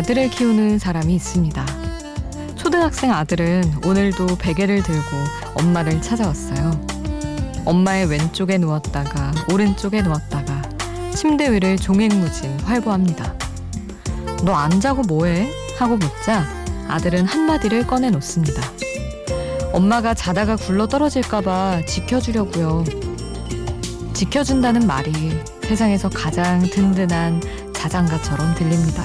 아들을 키우는 사람이 있습니다. 초등학생 아들은 오늘도 베개를 들고 엄마를 찾아왔어요. 엄마의 왼쪽에 누웠다가 오른쪽에 누웠다가 침대 위를 종횡무진 활보합니다. 너 안 자고 뭐해? 하고 묻자 아들은 한마디를 꺼내 놓습니다. 엄마가 자다가 굴러 떨어질까봐 지켜주려고요. 지켜준다는 말이 세상에서 가장 든든한 자장가처럼 들립니다.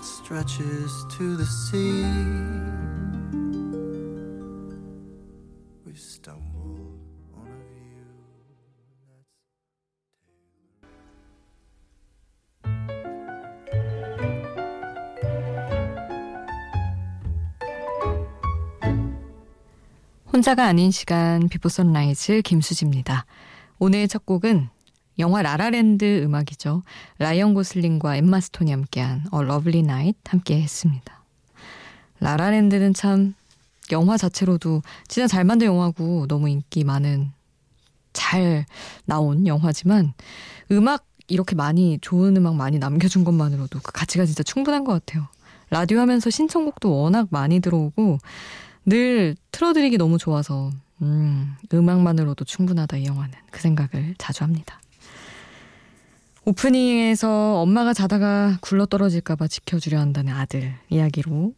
that stretches to the sea. We stumbled on a view that's 혼자가 아닌 시간 비포 선라이즈 김수지입니다. 오늘 첫 곡은 영화 라라랜드 음악이죠. 라이언 고슬링과 엠마 스톤이 함께한 A Lovely Night 함께 했습니다. 라라랜드는 참 영화 자체로도 진짜 잘 만든 영화고 너무 인기 많은 잘 나온 영화지만 음악 이렇게 많이 좋은 음악 많이 남겨준 것만으로도 그 가치가 진짜 충분한 것 같아요. 라디오 하면서 신청곡도 워낙 많이 들어오고 늘 틀어드리기 너무 좋아서 음, 음악만으로도 충분하다 이 영화는 그 생각을 자주 합니다. 오프닝에서 엄마가 자다가 굴러떨어질까봐 지켜주려 한다는 아들 이야기로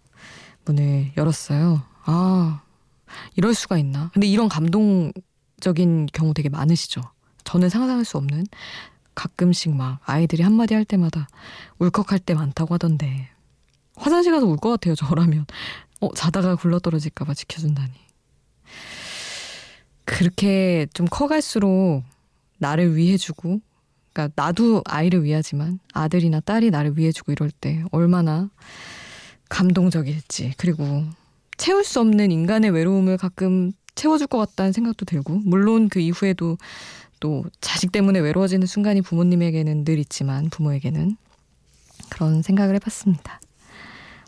문을 열었어요. 아 이럴 수가 있나? 근데 이런 감동적인 경우 되게 많으시죠. 저는 상상할 수 없는 가끔씩 막 아이들이 한마디 할 때마다 울컥할 때 많다고 하던데 화장실 가서 울 것 같아요 저라면 어 자다가 굴러떨어질까봐 지켜준다니 그렇게 좀 커갈수록 나를 위해주고 그러니까 나도 아이를 위하지만 아들이나 딸이 나를 위해주고 이럴 때 얼마나 감동적일지 그리고 채울 수 없는 인간의 외로움을 가끔 채워줄 것 같다는 생각도 들고 물론 그 이후에도 또 자식 때문에 외로워지는 순간이 부모님에게는 늘 있지만 부모에게는 그런 생각을 해봤습니다.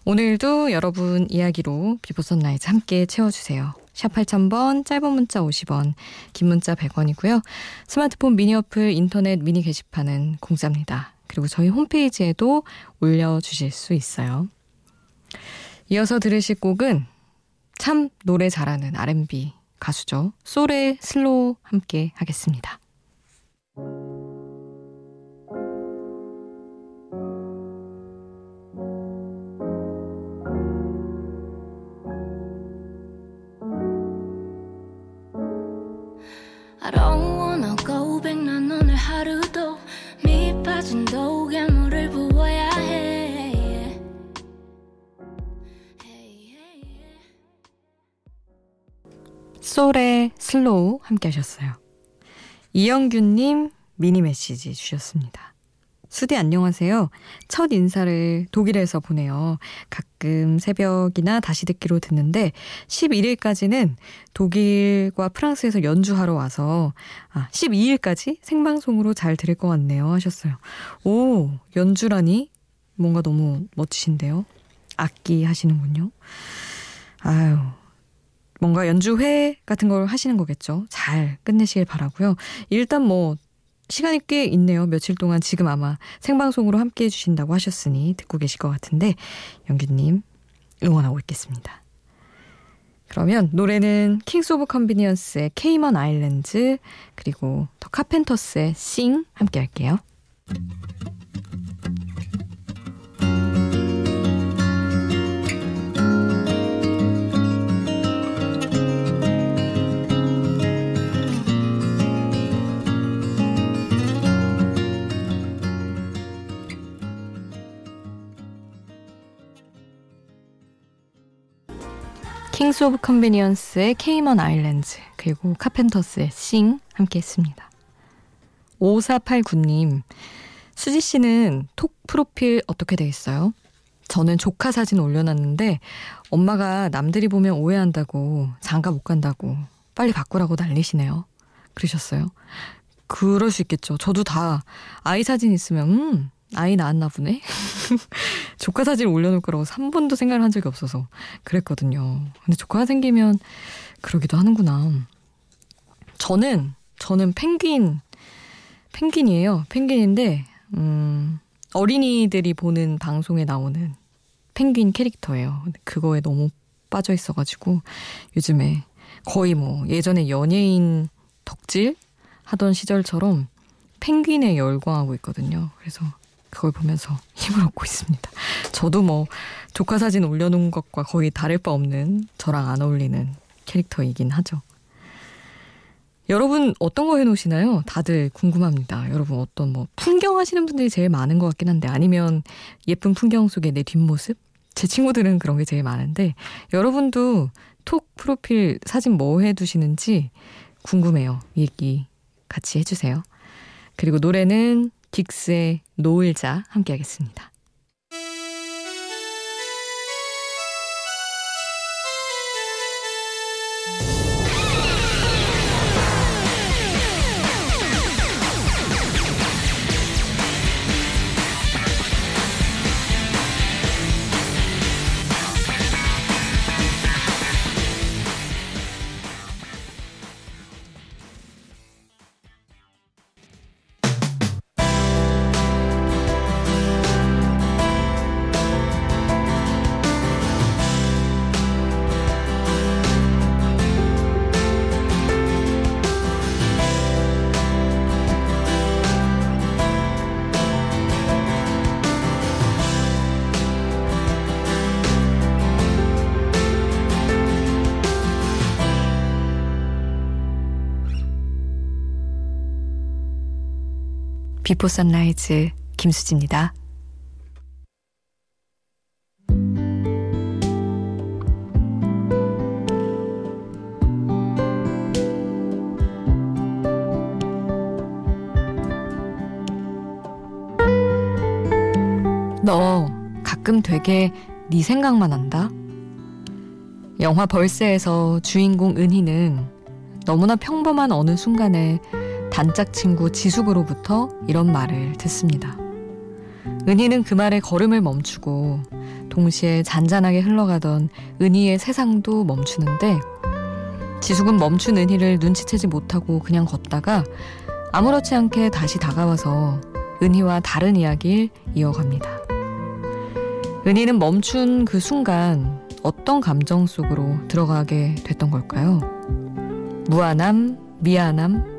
오늘도 여러분 이야기로 비포 선라이즈 함께 채워주세요. 샵 8000번, 짧은 문자 50원, 긴 문자 100원이고요. 스마트폰 미니 어플, 인터넷 미니 게시판은 공짜입니다. 그리고 저희 홈페이지에도 올려주실 수 있어요. 이어서 들으실 곡은 참 노래 잘하는 R&B 가수죠. 솔의 Slow 함께 하겠습니다. 솔의 Slow 함께 하셨어요. 이영균님 미니 메시지 주셨습니다. 수디 안녕하세요. 첫 인사를 독일에서 보내요. 가끔 새벽이나 다시 듣기로 듣는데 11일까지는 독일과 프랑스에서 연주하러 와서 아, 12일까지 생방송으로 잘 들을 것 같네요 하셨어요. 오, 연주라니 뭔가 너무 멋지신데요. 악기 하시는군요. 아유, 뭔가 연주회 같은 걸 하시는 거겠죠. 잘 끝내시길 바라고요. 일단 뭐 시간이 꽤 있네요. 며칠 동안 지금 아마 생방송으로 함께 해주신다고 하셨으니 듣고 계실 것 같은데 영균님 응원하고 있겠습니다. 그러면 노래는 Kings of Convenience의 Cayman Islands 그리고 The Carpenters의 Sing 함께 할게요. Kings of Convenience의 Cayman Islands 그리고 Carpenters의 Sing 함께 했습니다. 5489님 수지 씨는 톡 프로필 어떻게 돼 있어요? 저는 조카 사진 올려놨는데 엄마가 남들이 보면 오해한다고 장가 못 간다고 빨리 바꾸라고 난리시네요. 그러셨어요. 그럴 수 있겠죠. 저도 다 아이 사진 있으면 음 아이 낳았나 보네. 조카 사진 올려놓을 거라고 한 번도 생각을 한 적이 없어서 그랬거든요. 근데 조카가 생기면 그러기도 하는구나. 저는 저는 펭귄 펭귄이에요. 펭귄인데 음 어린이들이 보는 방송에 나오는 펭귄 캐릭터예요. 그거에 너무 빠져 있어가지고 요즘에 거의 뭐 예전에 연예인 덕질 하던 시절처럼 펭귄에 열광하고 있거든요. 그래서 그걸 보면서 힘을 얻고 있습니다. 저도 뭐 조카 사진 올려놓은 것과 거의 다를 바 없는 저랑 안 어울리는 캐릭터이긴 하죠. 여러분 어떤 거 해놓으시나요? 다들 궁금합니다. 여러분 어떤 뭐 풍경 하시는 분들이 제일 많은 것 같긴 한데 아니면 예쁜 풍경 속의 내 뒷모습? 제 친구들은 그런 게 제일 많은데 여러분도 톡 프로필 사진 뭐 해두시는지 궁금해요. 얘기 같이 해주세요. 그리고 노래는 긱스의 노을자 함께 하겠습니다. 비포 선라이즈 김수지입니다. 너 가끔 되게 네 생각만 한다. 영화 벌새에서 주인공 은희는 너무나 평범한 어느 순간에 단짝 친구 지숙으로부터 이런 말을 듣습니다. 은희는 그 말에 걸음을 멈추고 동시에 잔잔하게 흘러가던 은희의 세상도 멈추는데 지숙은 멈춘 은희를 눈치채지 못하고 그냥 걷다가 아무렇지 않게 다시 다가와서 은희와 다른 이야기를 이어갑니다. 은희는 멈춘 그 순간 어떤 감정 속으로 들어가게 됐던 걸까요? 무안함, 미안함,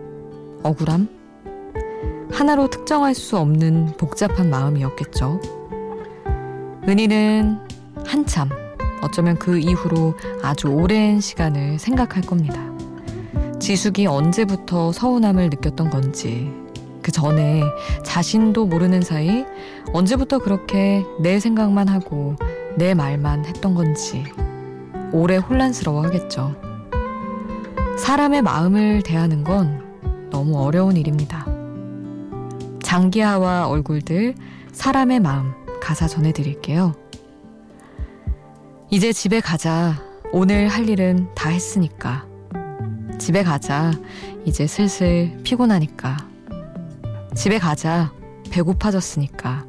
억울함? 하나로 특정할 수 없는 복잡한 마음이었겠죠. 은희는 한참, 어쩌면 그 이후로 아주 오랜 시간을 생각할 겁니다. 지숙이 언제부터 서운함을 느꼈던 건지, 그 전에 자신도 모르는 사이 언제부터 그렇게 내 생각만 하고 내 말만 했던 건지 오래 혼란스러워 하겠죠. 사람의 마음을 대하는 건 너무 어려운 일입니다. 장기하와 얼굴들, 사람의 마음, 가사 전해드릴게요. 이제 집에 가자. 오늘 할 일은 다 했으니까. 집에 가자. 이제 슬슬 피곤하니까. 집에 가자. 배고파졌으니까.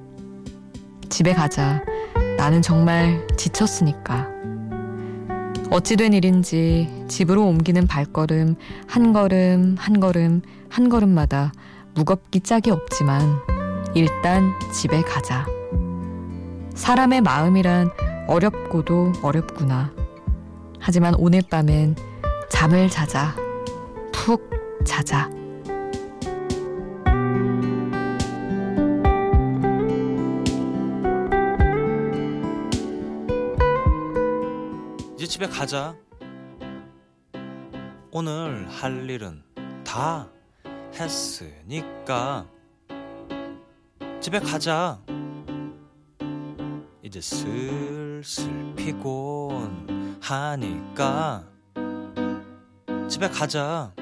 집에 가자. 나는 정말 지쳤으니까. 어찌된 일인지 집으로 옮기는 발걸음 한 걸음 한 걸음 한 걸음마다 무겁기 짝이 없지만 일단 집에 가자. 사람의 마음이란 어렵고도 어렵구나. 하지만 오늘 밤엔 잠을 자자. 푹 자자. 집에 가자. 오늘 할 일은 다 했으니까 집에 가자. 이제 슬슬 피곤하니까 집에 가자.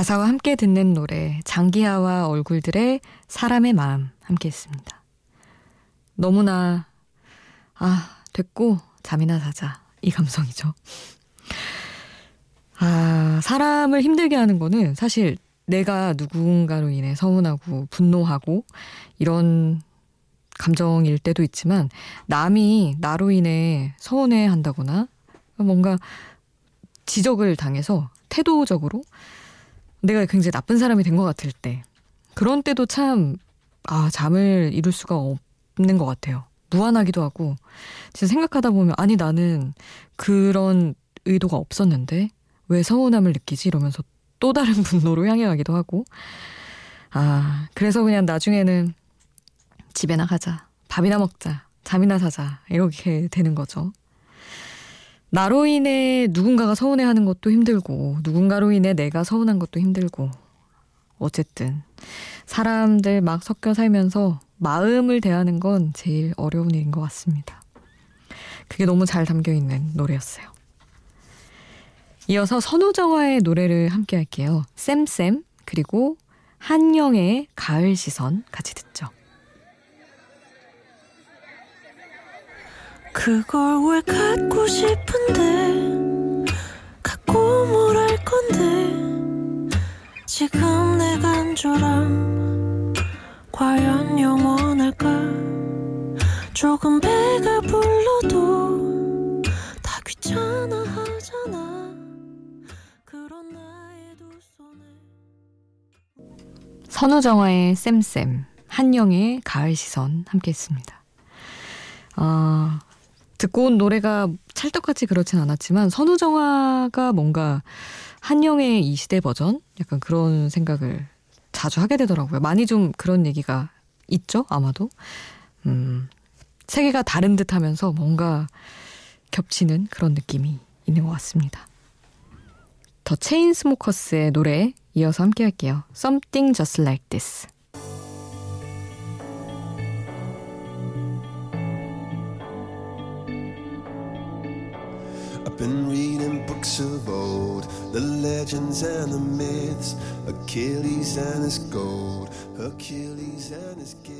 가사와 함께 듣는 노래 장기하와 얼굴들의 사람의 마음 함께 했습니다. 너무나 아 됐고 잠이나 자자 이 감성이죠. 아 사람을 힘들게 하는 거는 사실 내가 누군가로 인해 서운하고 분노하고 이런 감정일 때도 있지만 남이 나로 인해 서운해 한다거나 뭔가 지적을 당해서 태도적으로 내가 굉장히 나쁜 사람이 된 것 같을 때. 그런 때도 참 아, 잠을 이룰 수가 없는 것 같아요. 무한하기도 하고. 진짜 생각하다 보면 아니 나는 그런 의도가 없었는데 왜 서운함을 느끼지? 이러면서 또 다른 분노로 향해 가기도 하고. 아 그래서 그냥 나중에는 집에나 가자. 밥이나 먹자. 잠이나 자자. 이렇게 되는 거죠. 나로 인해 누군가가 서운해하는 것도 힘들고 누군가로 인해 내가 서운한 것도 힘들고 어쨌든 사람들 막 섞여 살면서 마음을 대하는 건 제일 어려운 일인 것 같습니다. 그게 너무 잘 담겨 있는 노래였어요. 이어서 선우정아의 노래를 함께 할게요. 쌤쌤 그리고 한영의 가을 시선 같이 듣죠. 그걸 왜 갖고 싶은데? 갖고 뭘 할 건데? 지금 내 간절함 과연 영원할까? 조금 배가 불러도 다 귀찮아 하잖아. 그런 나의 두 손에 선우정아의 쌤쌤, 한영의 가을 시선 함께 했습니다. 아, 듣고 온 노래가 찰떡같이 그렇진 않았지만 선우정아가 뭔가 한영의 이 시대 버전? 약간 그런 생각을 자주 하게 되더라고요. 많이 좀 그런 얘기가 있죠? 아마도. 음, 세계가 다른 듯 하면서 뭔가 겹치는 그런 느낌이 있는 것 같습니다. 더 체인 스모커스의 노래 이어서 함께 할게요. Something Just Like This. I've been reading books of old, the legends and the myths, Achilles and his gold, Achilles and his gifts,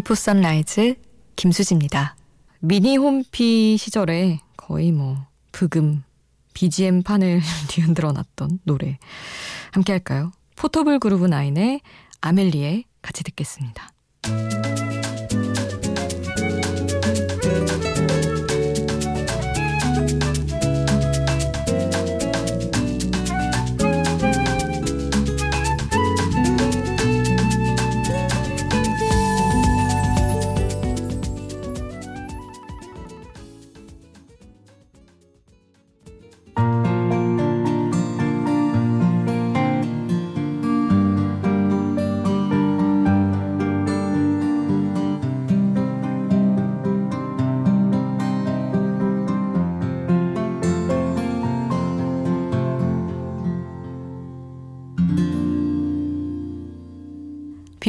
Before Sunrise 김수지입니다. 미니 홈피 시절에 거의 뭐 브금 BGM 판을 뒤흔들어 놨던 노래 함께 할까요? Portable Groove 09의 Amelie 같이 듣겠습니다.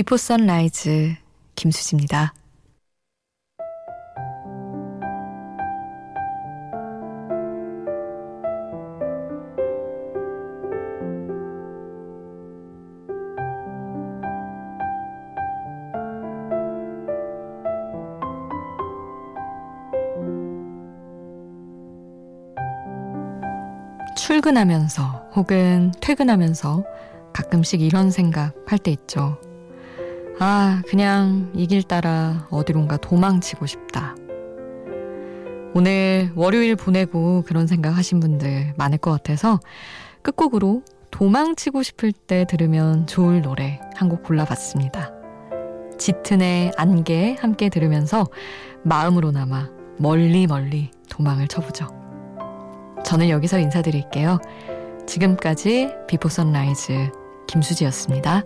비포 선라이즈 김수지입니다. 출근하면서 혹은 퇴근하면서 가끔씩 이런 생각 할 때 있죠. 아, 그냥 이 길 따라 어디론가 도망치고 싶다. 오늘 월요일 보내고 그런 생각 하신 분들 많을 것 같아서 끝곡으로 도망치고 싶을 때 들으면 좋을 노래 한 곡 골라봤습니다. 짙은의 안개 함께 들으면서 마음으로나마 멀리 멀리 도망을 쳐보죠. 저는 여기서 인사드릴게요. 지금까지 비포 선라이즈 김수지였습니다.